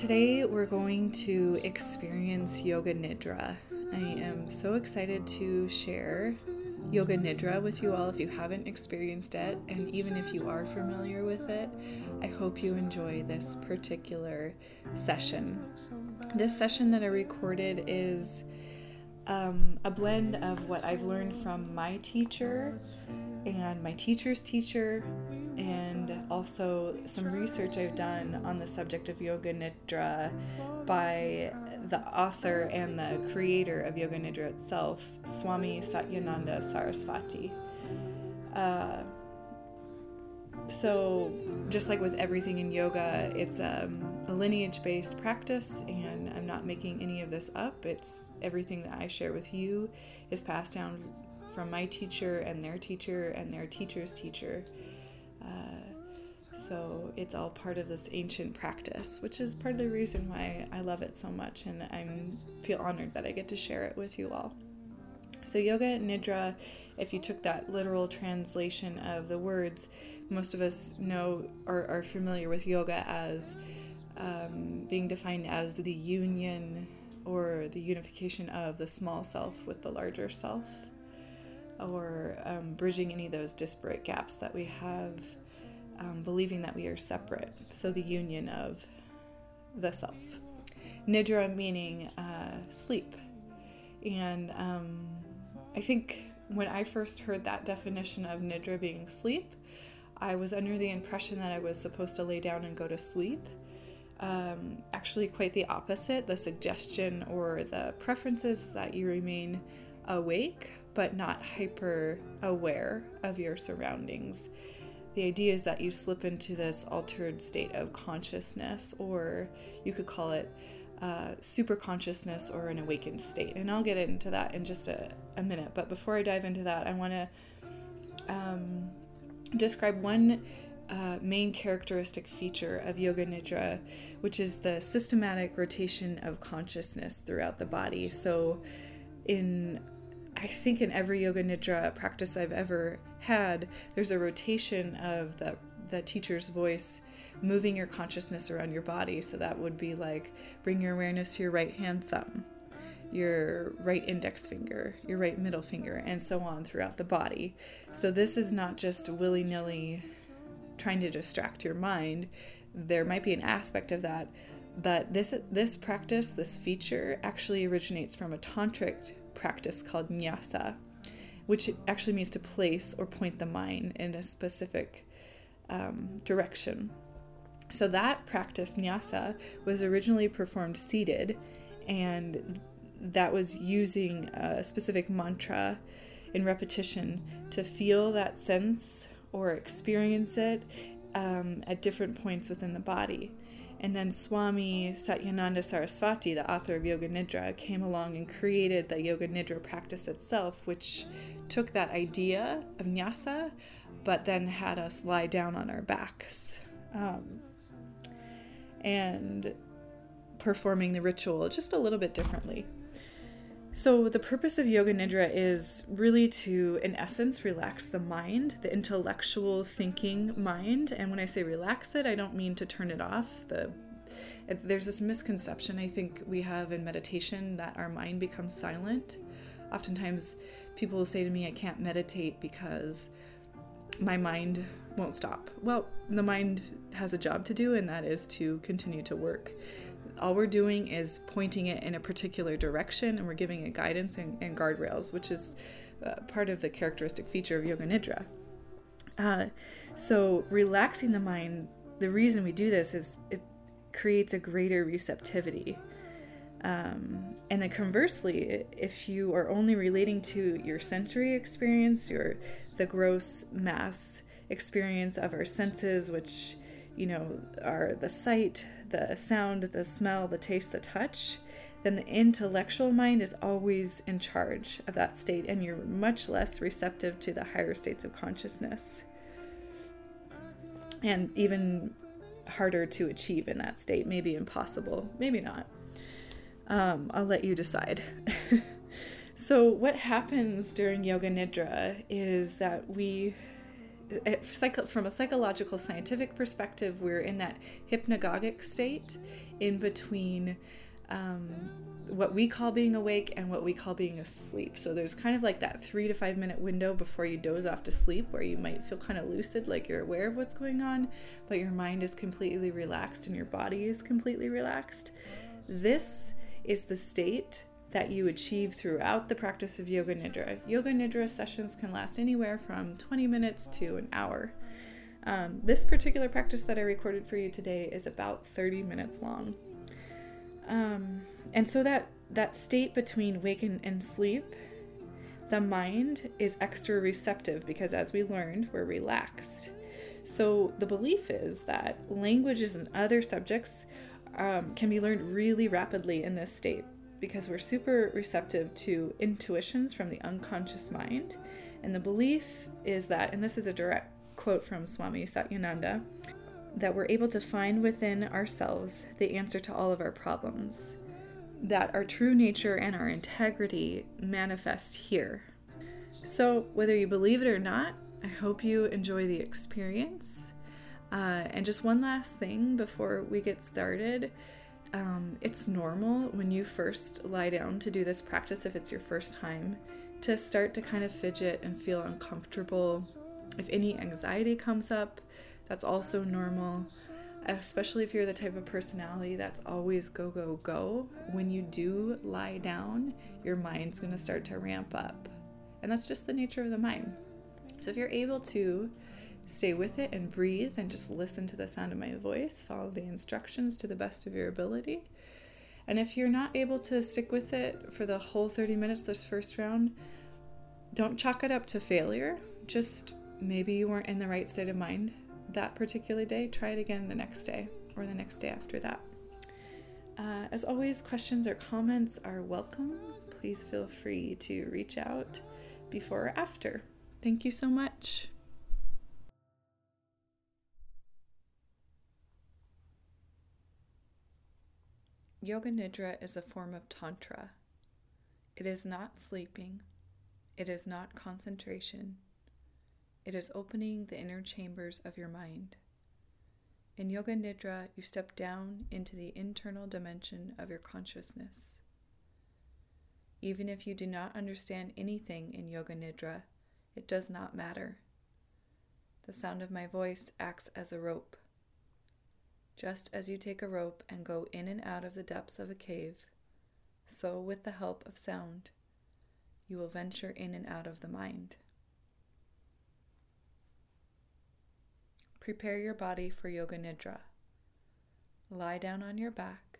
Today we're going to experience Yoga Nidra. I am so excited to share Yoga Nidra with you all if you haven't experienced it, and even if you are familiar with it, I hope you enjoy this particular session. This session that I recorded is um, a blend of what I've learned from my teacher and my teacher's teacher, and also some research I've done on the subject of Yoga Nidra by the author and the creator of Yoga Nidra itself, Swami Satyananda Sarasvati. Uh, so, just like with everything in yoga, it's um, a lineage based practice, and I'm not making any of this up. It's everything that I share with you is passed down from my teacher and their teacher and their teacher's teacher. Uh, so it's all part of this ancient practice, which is part of the reason why I love it so much, and I feel honored that I get to share it with you all. So, yoga nidra, if you took that literal translation of the words, most of us know or are familiar with yoga as um, being defined as the union or the unification of the small self with the larger self or um, bridging any of those disparate gaps that we have, um, believing that we are separate. So the union of the self. Nidra meaning uh, sleep. And um, I think when I first heard that definition of Nidra being sleep, I was under the impression that I was supposed to lay down and go to sleep. Um, actually, quite the opposite. The suggestion or the preferences that you remain awake but not hyper aware of your surroundings. The idea is that you slip into this altered state of consciousness, or you could call it uh, super consciousness or an awakened state. And I'll get into that in just a, a minute. But before I dive into that, I want to um, describe one uh, main characteristic feature of Yoga Nidra, which is the systematic rotation of consciousness throughout the body. So, in I think in every yoga nidra practice I've ever had, there's a rotation of the the teacher's voice moving your consciousness around your body. So that would be like bring your awareness to your right hand thumb, your right index finger, your right middle finger, and so on throughout the body. So this is not just willy nilly trying to distract your mind. There might be an aspect of that, but this this practice, this feature, actually originates from a tantric practice called nyasa, which actually means to place or point the mind in a specific um, direction. So that practice, nyasa, was originally performed seated, and that was using a specific mantra in repetition to feel that sense or experience it um, at different points within the body. And then Swami Satyananda Sarasvati, the author of Yoga Nidra, came along and created the Yoga Nidra practice itself, which took that idea of nyasa, but then had us lie down on our backs. Um, and performing the ritual just a little bit differently. So, the purpose of Yoga Nidra is really to, in essence, relax the mind, the intellectual thinking mind. And when I say relax it, I don't mean to turn it off. The there's this misconception I think we have in meditation that our mind becomes silent. Oftentimes, people will say to me, I can't meditate because my mind won't stop. Well, the mind has a job to do, and that is to continue to work all we're doing is pointing it in a particular direction and we're giving it guidance and, and guardrails, which is uh, part of the characteristic feature of Yoga Nidra. Uh, so, relaxing the mind, the reason we do this is it creates a greater receptivity. Um, and then conversely, if you are only relating to your sensory experience, your the gross mass experience of our senses, which you know are the sight, the sound, the smell, the taste, the touch, then the intellectual mind is always in charge of that state, and you're much less receptive to the higher states of consciousness. And even harder to achieve in that state, maybe impossible, maybe not. Um, I'll let you decide. So, what happens during Yoga Nidra is that we, from a psychological scientific perspective, we're in that hypnagogic state in between um, what we call being awake and what we call being asleep. So there's kind of like that three to five minute window before you doze off to sleep where you might feel kind of lucid, like you're aware of what's going on, but your mind is completely relaxed and your body is completely relaxed. This is the state that you achieve throughout the practice of Yoga Nidra. Yoga Nidra sessions can last anywhere from 20 minutes to an hour. Um, this particular practice that I recorded for you today is about 30 minutes long. Um, and so that that state between wake and, and sleep, the mind is extra receptive because as we learned, we're relaxed. So the belief is that languages and other subjects um, can be learned really rapidly in this state because we're super receptive to intuitions from the unconscious mind. And the belief is that, and this is a direct quote from Swami Satyananda, that we're able to find within ourselves the answer to all of our problems, that our true nature and our integrity manifest here. So, whether you believe it or not, I hope you enjoy the experience. Uh, and just one last thing before we get started um, it's normal when you first lie down to do this practice, if it's your first time, to start to kind of fidget and feel uncomfortable. If any anxiety comes up, that's also normal, especially if you're the type of personality that's always go, go, go. When you do lie down, your mind's going to start to ramp up. And that's just the nature of the mind. So if you're able to stay with it and breathe and just listen to the sound of my voice, follow the instructions to the best of your ability. And if you're not able to stick with it for the whole 30 minutes this first round, don't chalk it up to failure. Just maybe you weren't in the right state of mind that particular day, try it again the next day or the next day after that. Uh, as always, questions or comments are welcome. Please feel free to reach out before or after. Thank you so much. Yoga Nidra is a form of Tantra. It is not sleeping, it is not concentration. It is opening the inner chambers of your mind. In Yoga Nidra, you step down into the internal dimension of your consciousness. Even if you do not understand anything in Yoga Nidra, it does not matter. The sound of my voice acts as a rope. Just as you take a rope and go in and out of the depths of a cave, so with the help of sound, you will venture in and out of the mind. Prepare your body for Yoga Nidra. Lie down on your back.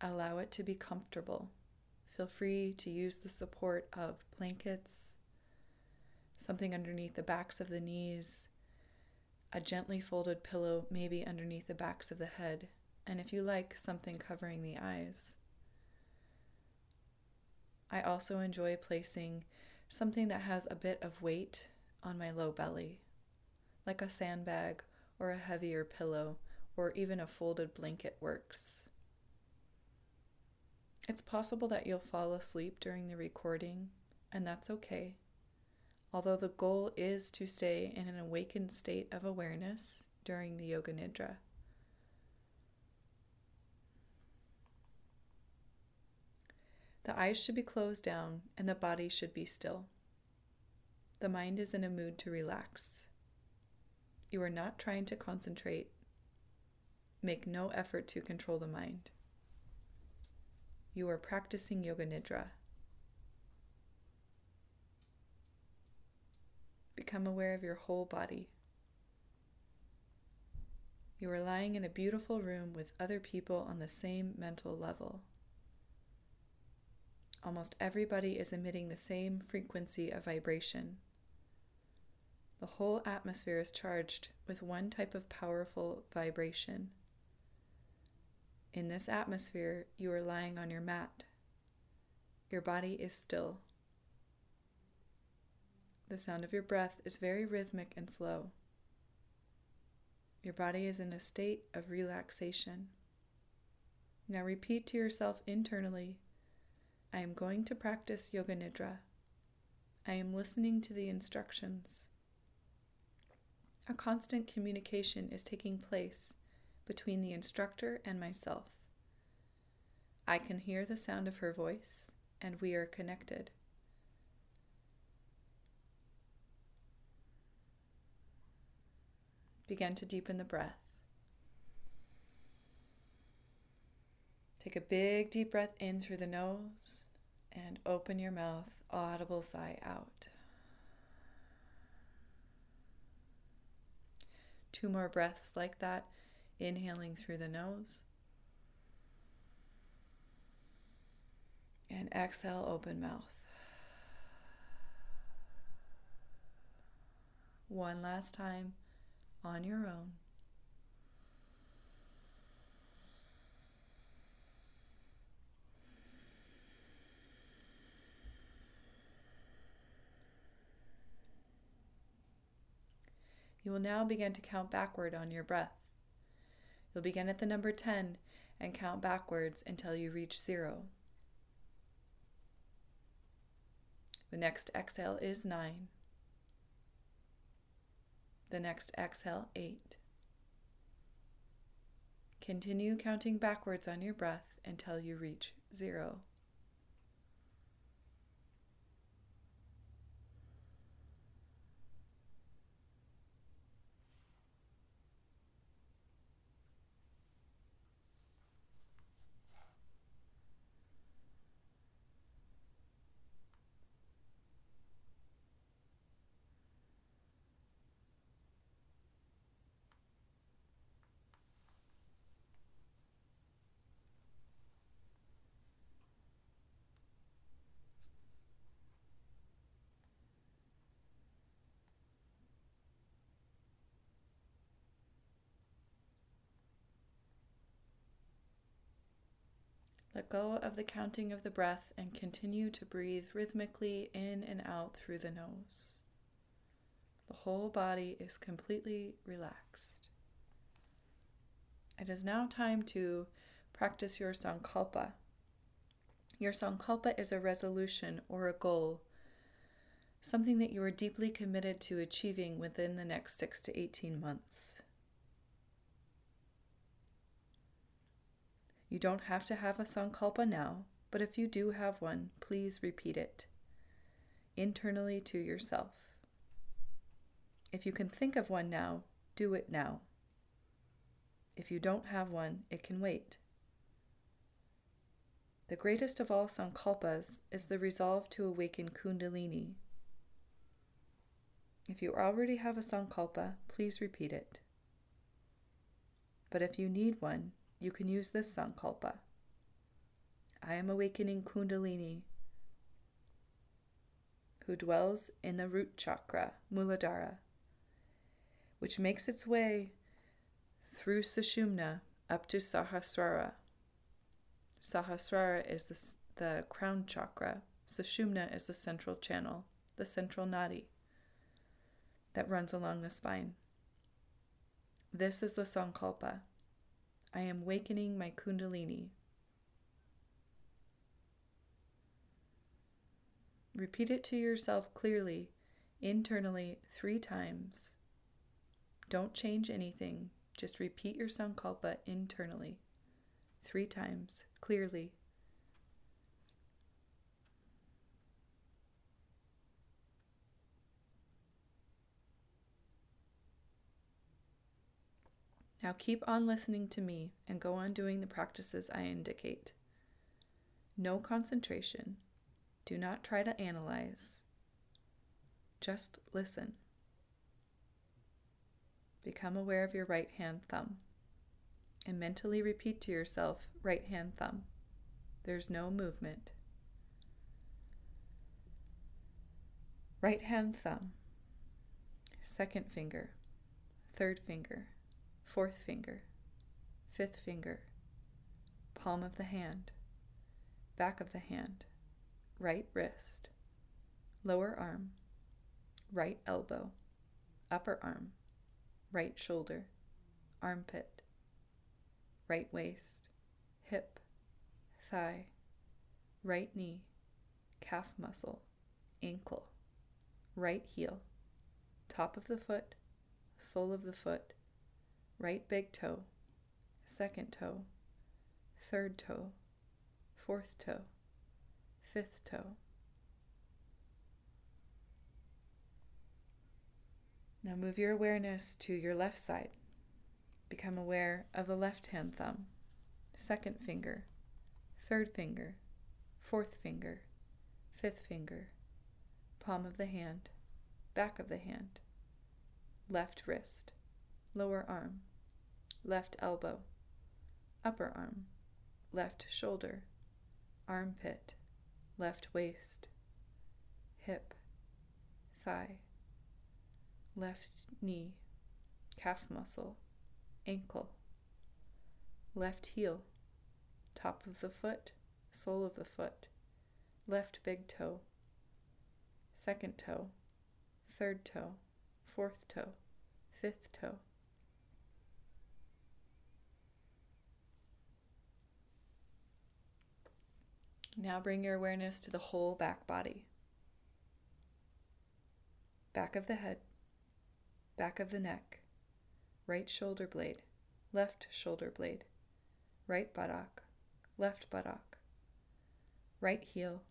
Allow it to be comfortable. Feel free to use the support of blankets, something underneath the backs of the knees, a gently folded pillow maybe underneath the backs of the head, and if you like, something covering the eyes. I also enjoy placing something that has a bit of weight on my low belly like a sandbag or a heavier pillow or even a folded blanket works. It's possible that you'll fall asleep during the recording, and that's okay. Although the goal is to stay in an awakened state of awareness during the Yoga Nidra. The eyes should be closed down and the body should be still. The mind is in a mood to relax. You are not trying to concentrate. Make no effort to control the mind. You are practicing Yoga Nidra. Become aware of your whole body. You are lying in a beautiful room with other people on the same mental level. Almost everybody is emitting the same frequency of vibration. The whole atmosphere is charged with one type of powerful vibration. In this atmosphere, you are lying on your mat. Your body is still. The sound of your breath is very rhythmic and slow. Your body is in a state of relaxation. Now repeat to yourself internally I am going to practice Yoga Nidra. I am listening to the instructions. A constant communication is taking place between the instructor and myself. I can hear the sound of her voice, and we are connected. Begin to deepen the breath. Take a big deep breath in through the nose and open your mouth, audible sigh out. Two more breaths like that, inhaling through the nose. And exhale, open mouth. One last time on your own. You will now begin to count backward on your breath. You'll begin at the number 10 and count backwards until you reach zero. The next exhale is 9. The next exhale, 8. Continue counting backwards on your breath until you reach zero. Go of the counting of the breath and continue to breathe rhythmically in and out through the nose. The whole body is completely relaxed. It is now time to practice your sankalpa. Your sankalpa is a resolution or a goal, something that you are deeply committed to achieving within the next 6 to 18 months. You don't have to have a sankalpa now, but if you do have one, please repeat it internally to yourself. If you can think of one now, do it now. If you don't have one, it can wait. The greatest of all sankalpas is the resolve to awaken Kundalini. If you already have a sankalpa, please repeat it. But if you need one, you can use this sankalpa. I am awakening Kundalini, who dwells in the root chakra, Muladhara, which makes its way through Sushumna up to Sahasrara. Sahasrara is the, the crown chakra, Sushumna is the central channel, the central nadi that runs along the spine. This is the Sankalpa. I am wakening my Kundalini. Repeat it to yourself clearly, internally, three times. Don't change anything. Just repeat your Sankalpa internally, three times, clearly. Now keep on listening to me and go on doing the practices I indicate. No concentration. Do not try to analyze. Just listen. Become aware of your right hand thumb and mentally repeat to yourself right hand thumb. There's no movement. Right hand thumb, second finger, third finger, fourth finger, fifth finger, palm of the hand, back of the hand, right wrist, lower arm, right elbow, upper arm, right shoulder, armpit, right waist, hip, thigh, right knee, calf muscle, ankle, right heel, top of the foot, sole of the foot, right big toe, second toe, third toe, fourth toe, fifth toe. Now move your awareness to your left side. Become aware of the left hand thumb, second finger, third finger, fourth finger, fifth finger, palm of the hand, back of the hand, left wrist, lower arm, left elbow, upper arm, left shoulder, armpit, left waist, hip, thigh, left knee, calf muscle, ankle, left heel, top of the foot, sole of the foot, left big toe, second toe, third toe, fourth toe, fifth toe. Now bring your awareness to the whole back body. Back of the head, back of the neck, right shoulder blade, left shoulder blade, right buttock, left buttock, right heel,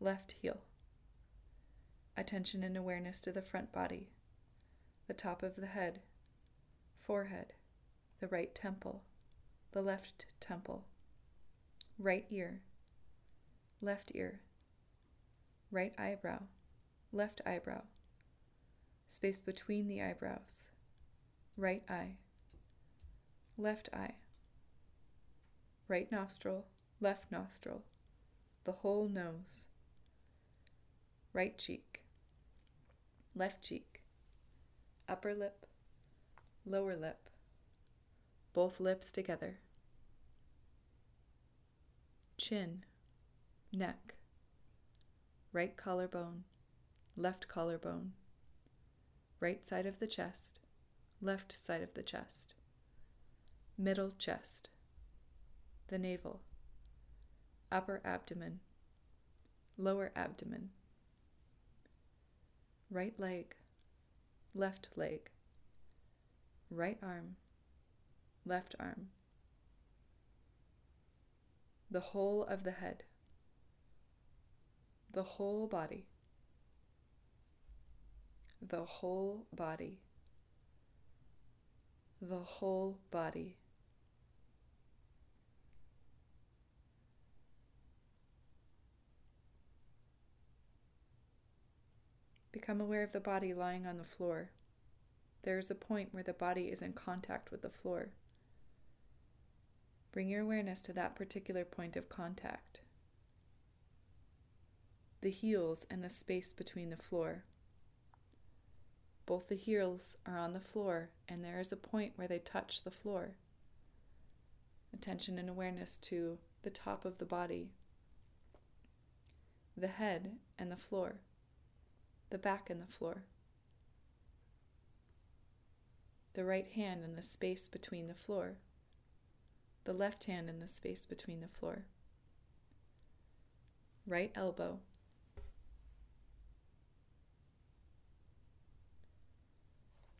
left heel. Attention and awareness to the front body, the top of the head, forehead, the right temple, the left temple, right ear, left ear, right eyebrow, left eyebrow, space between the eyebrows, right eye, left eye, right nostril, left nostril, the whole nose, right cheek, left cheek, upper lip, lower lip, both lips together, chin, neck, right collarbone, left collarbone, right side of the chest, left side of the chest, middle chest, the navel, upper abdomen, lower abdomen, right leg, left leg, right arm, left arm, the whole of the head, the whole body, the whole body the whole body. Become aware of the body lying on the floor. There is a point where the body is in contact with the floor. Bring your awareness to that particular point of contact. The heels and the space between the floor. Both the heels are on the floor, and there is a point where they touch the floor. Attention and awareness to the top of the body, the head and the floor, the back and the floor, the right hand and the space between the floor, the left hand and the space between the floor, right elbow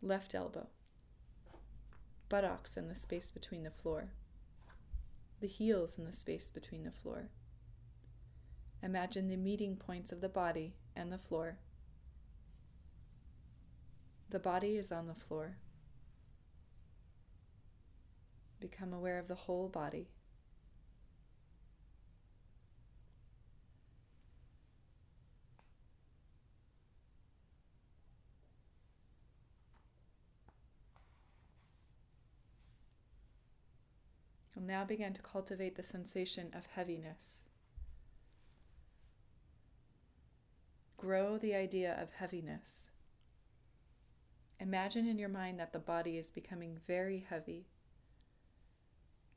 left elbow, buttocks in the space between the floor, the heels in the space between the floor. Imagine the meeting points of the body and the floor. The body is on the floor. Become aware of the whole body. Now begin to cultivate the sensation of heaviness. Grow the idea of heaviness. Imagine in your mind that the body is becoming very heavy.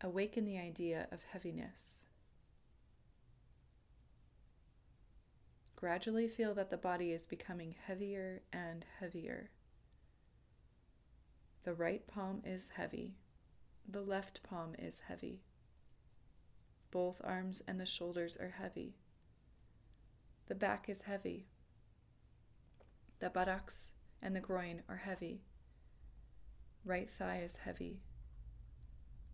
Awaken the idea of heaviness. Gradually feel that the body is becoming heavier and heavier. The right palm is heavy. The left palm is heavy. Both arms and the shoulders are heavy. The back is heavy. The buttocks and the groin are heavy. Right thigh is heavy.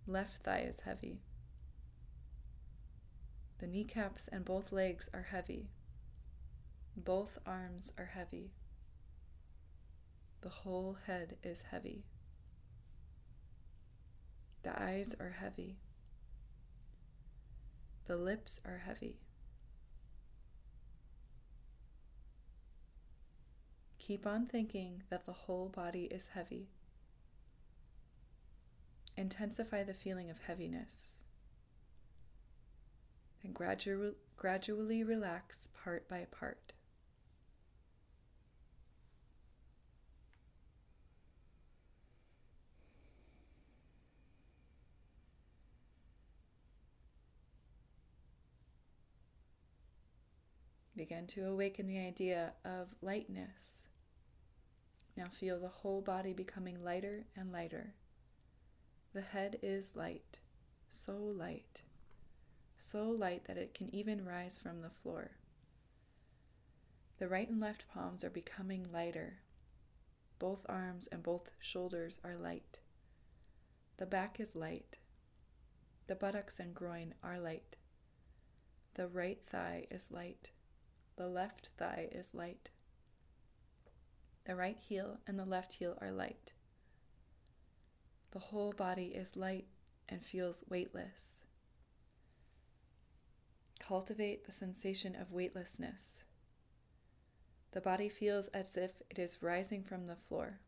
Left thigh is heavy. The kneecaps and both legs are heavy. Both arms are heavy. The whole head is heavy. The eyes are heavy. The lips are heavy. Keep on thinking that the whole body is heavy. Intensify the feeling of heaviness. And gradu- gradually relax part by part. Begin to awaken the idea of lightness. Now feel the whole body becoming lighter and lighter. The head is light, so light, so light that it can even rise from the floor. The right and left palms are becoming lighter. Both arms and both shoulders are light. The back is light. The buttocks and groin are light. The right thigh is light. The left thigh is light. The right heel and the left heel are light. The whole body is light and feels weightless. Cultivate the sensation of weightlessness. The body feels as if it is rising from the floor.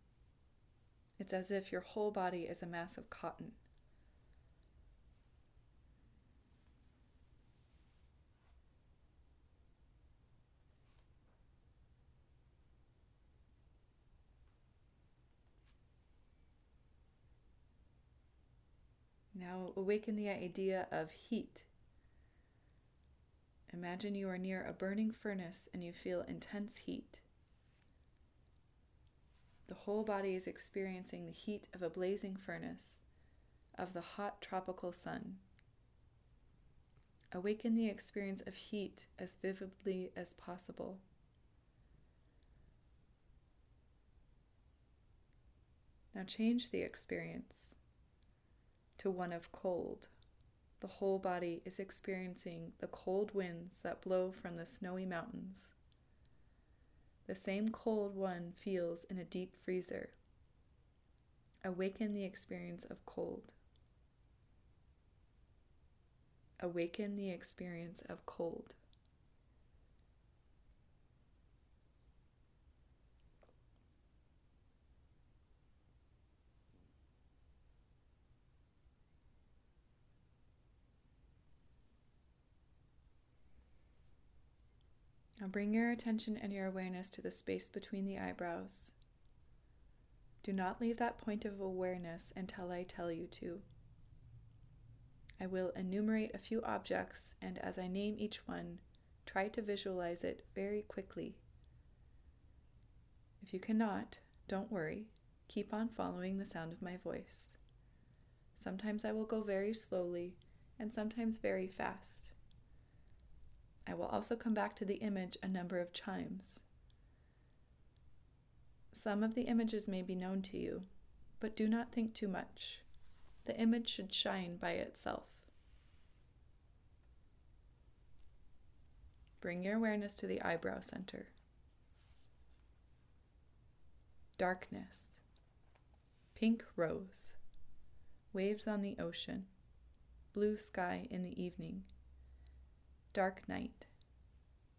It's as if your whole body is a mass of cotton. Awaken the idea of heat. Imagine you are near a burning furnace and you feel intense heat. The whole body is experiencing the heat of a blazing furnace, of the hot tropical sun. Awaken the experience of heat as vividly as possible. Now change the experience to one of cold. The whole body is experiencing the cold winds that blow from the snowy mountains. The same cold one feels in a deep freezer. Awaken the experience of cold. Awaken the experience of cold. Now bring your attention and your awareness to the space between the eyebrows. Do not leave that point of awareness until I tell you to. I will enumerate a few objects, and as I name each one, try to visualize it very quickly. If you cannot, don't worry. Keep on following the sound of my voice. Sometimes I will go very slowly, and sometimes very fast. I will also come back to the image a number of times. Some of the images may be known to you, but do not think too much. The image should shine by itself. Bring your awareness to the eyebrow center. Darkness. Pink rose. Waves on the ocean. Blue sky in the evening. Dark night.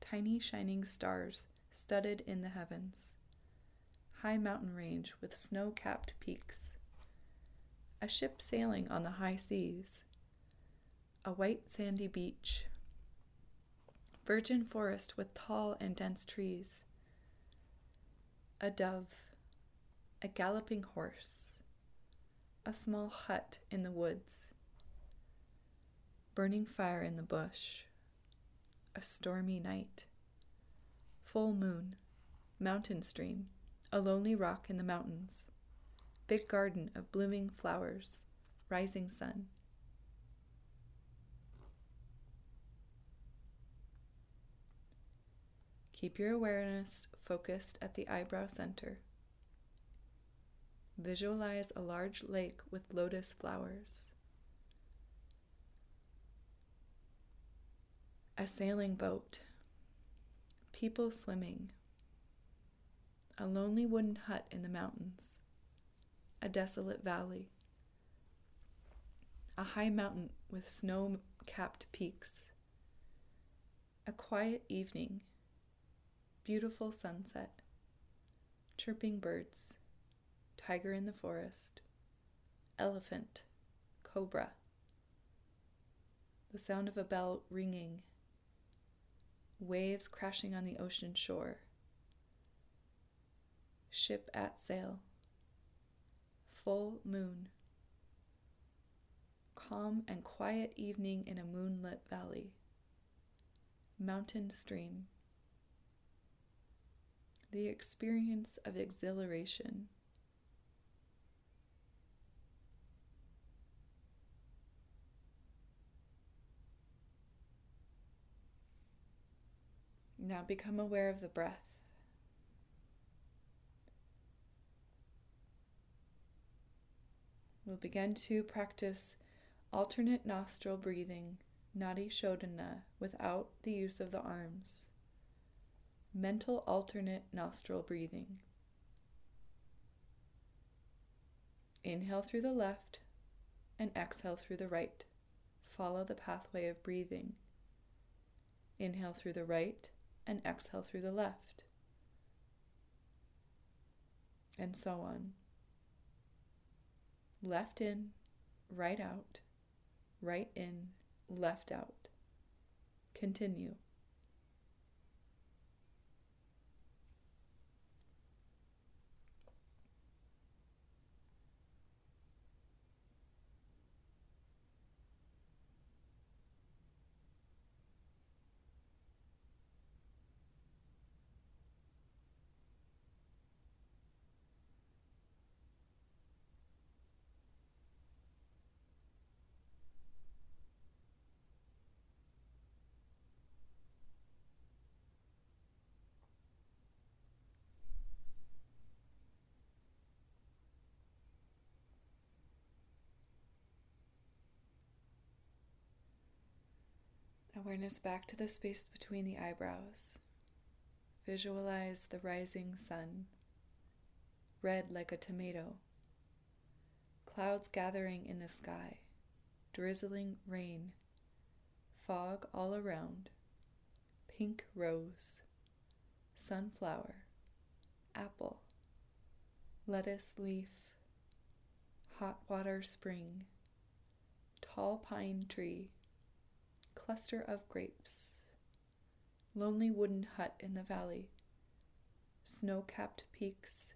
Tiny shining stars studded in the heavens. High mountain range with snow capped peaks. A ship sailing on the high seas. A white sandy beach. Virgin forest with tall and dense trees. A dove. A galloping horse. A small hut in the woods. Burning fire in the bush a stormy night. Full moon, mountain stream, a lonely rock in the mountains, big garden of blooming flowers, rising sun. Keep your awareness focused at the eyebrow center. Visualize a large lake with lotus flowers. A sailing boat. People swimming. A lonely wooden hut in the mountains. A desolate valley. A high mountain with snow capped peaks. A quiet evening. Beautiful sunset. Chirping birds tiger in the forest, elephant, cobra, the sound of a bell ringing, waves crashing on the ocean shore, ship at sail, full moon, calm and quiet evening in a moonlit valley, mountain stream. The experience of exhilaration Now become aware of the breath. We'll begin to practice alternate nostril breathing, Nadi Shodhana, without the use of the arms. Mental alternate nostril breathing. Inhale through the left and exhale through the right. Follow the pathway of breathing. Inhale through the right and exhale through the left. And so on. Left in, right out, right in, left out. Continue. Awareness back to the space between the eyebrows. Visualize the rising sun, red like a tomato. Clouds gathering in the sky, drizzling rain, fog all around, pink rose, sunflower, apple, lettuce leaf, hot water spring, tall pine tree cluster of grapes, lonely wooden hut in the valley, snow capped peaks,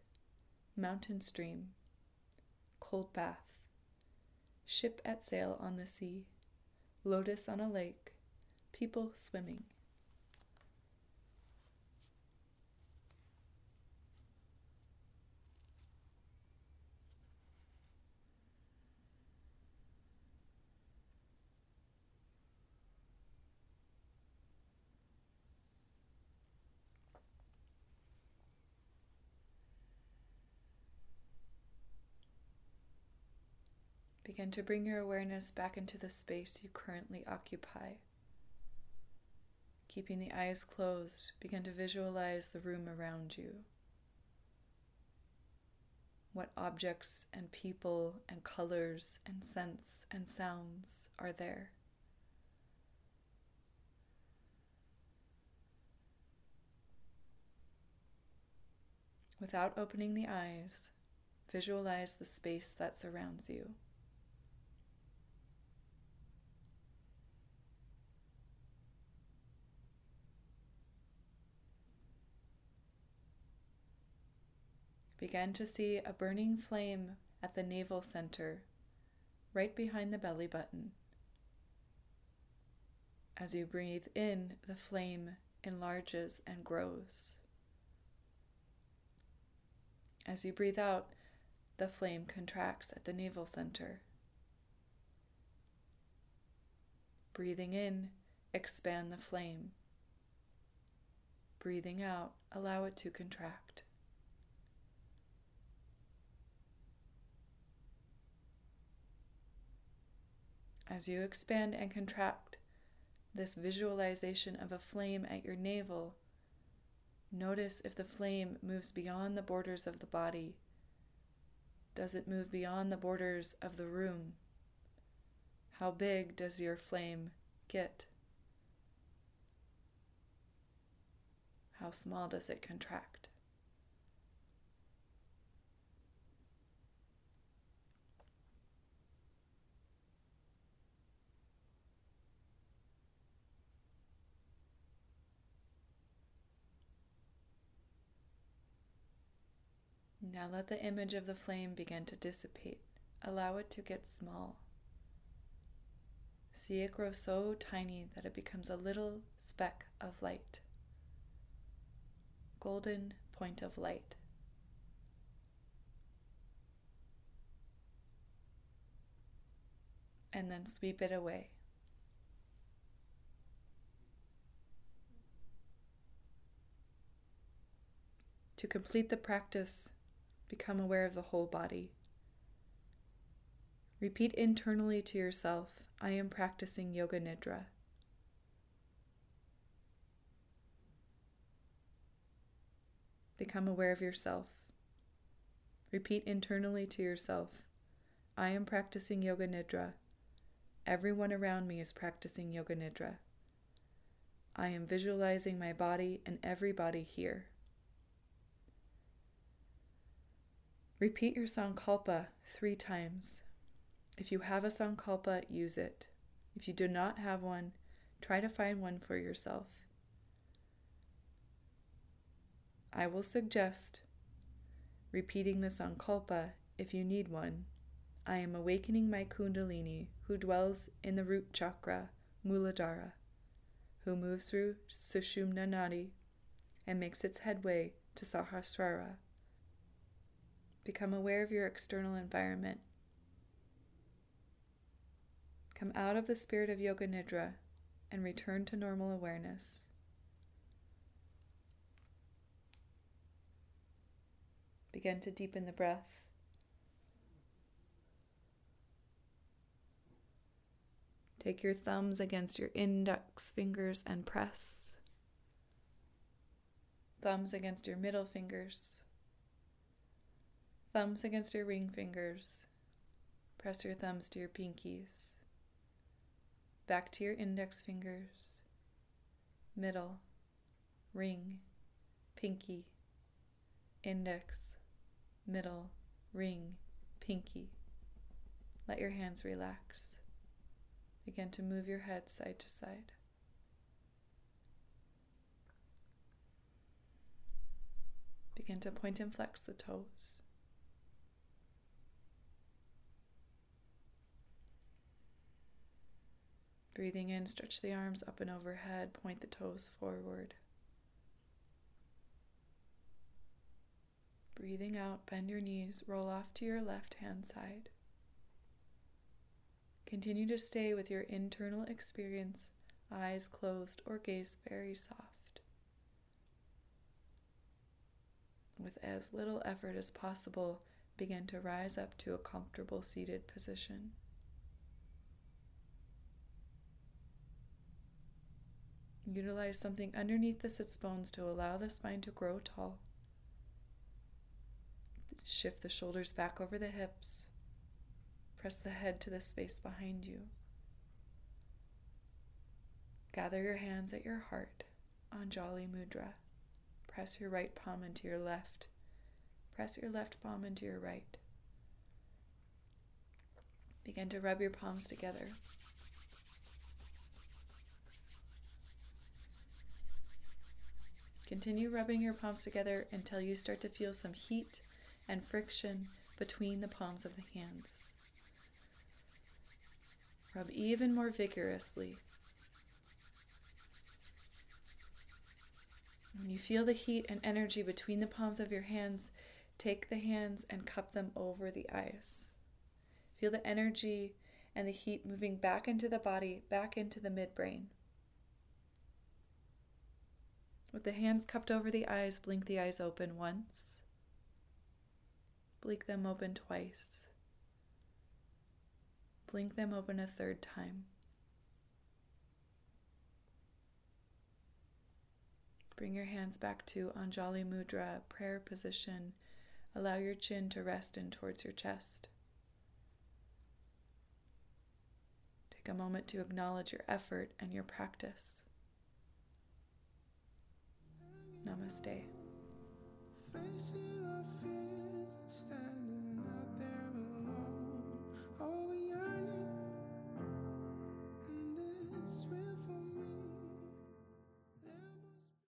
mountain stream, cold bath, ship at sail on the sea, lotus on a lake, people swimming. Begin to bring your awareness back into the space you currently occupy. Keeping the eyes closed, begin to visualize the room around you. What objects and people and colors and scents and sounds are there? Without opening the eyes, visualize the space that surrounds you. Began to see a burning flame at the navel center, right behind the belly button. As you breathe in, the flame enlarges and grows. As you breathe out, the flame contracts at the navel center. Breathing in, expand the flame. Breathing out, allow it to contract. As you expand and contract this visualization of a flame at your navel, notice if the flame moves beyond the borders of the body. Does it move beyond the borders of the room? How big does your flame get? How small does it contract? Now let the image of the flame begin to dissipate. Allow it to get small. See it grow so tiny that it becomes a little speck of light. Golden point of light. And then sweep it away. To complete the practice, Become aware of the whole body. Repeat internally to yourself I am practicing Yoga Nidra. Become aware of yourself. Repeat internally to yourself I am practicing Yoga Nidra. Everyone around me is practicing Yoga Nidra. I am visualizing my body and everybody here. Repeat your Sankalpa three times. If you have a Sankalpa, use it. If you do not have one, try to find one for yourself. I will suggest repeating the Sankalpa if you need one. I am awakening my Kundalini, who dwells in the root chakra, Muladhara, who moves through Sushumna Nadi and makes its headway to Sahasrara Become aware of your external environment. Come out of the spirit of Yoga Nidra and return to normal awareness. Begin to deepen the breath. Take your thumbs against your index fingers and press. Thumbs against your middle fingers. Thumbs against your ring fingers. Press your thumbs to your pinkies. Back to your index fingers. Middle, ring, pinky, index, middle, ring, pinky. Let your hands relax. Begin to move your head side to side. Begin to point and flex the toes. Breathing in, stretch the arms up and overhead, point the toes forward. Breathing out, bend your knees, roll off to your left hand side. Continue to stay with your internal experience, eyes closed or gaze very soft. With as little effort as possible, begin to rise up to a comfortable seated position. Utilize something underneath the sits bones to allow the spine to grow tall. Shift the shoulders back over the hips. Press the head to the space behind you. Gather your hands at your heart, Anjali Mudra. Press your right palm into your left. Press your left palm into your right. Begin to rub your palms together. Continue rubbing your palms together until you start to feel some heat and friction between the palms of the hands. Rub even more vigorously. When you feel the heat and energy between the palms of your hands, take the hands and cup them over the eyes. Feel the energy and the heat moving back into the body, back into the midbrain. With the hands cupped over the eyes, blink the eyes open once. Blink them open twice. Blink them open a third time. Bring your hands back to Anjali Mudra, prayer position. Allow your chin to rest in towards your chest. Take a moment to acknowledge your effort and your practice. Namaste. Facing our fears, standing out there alone.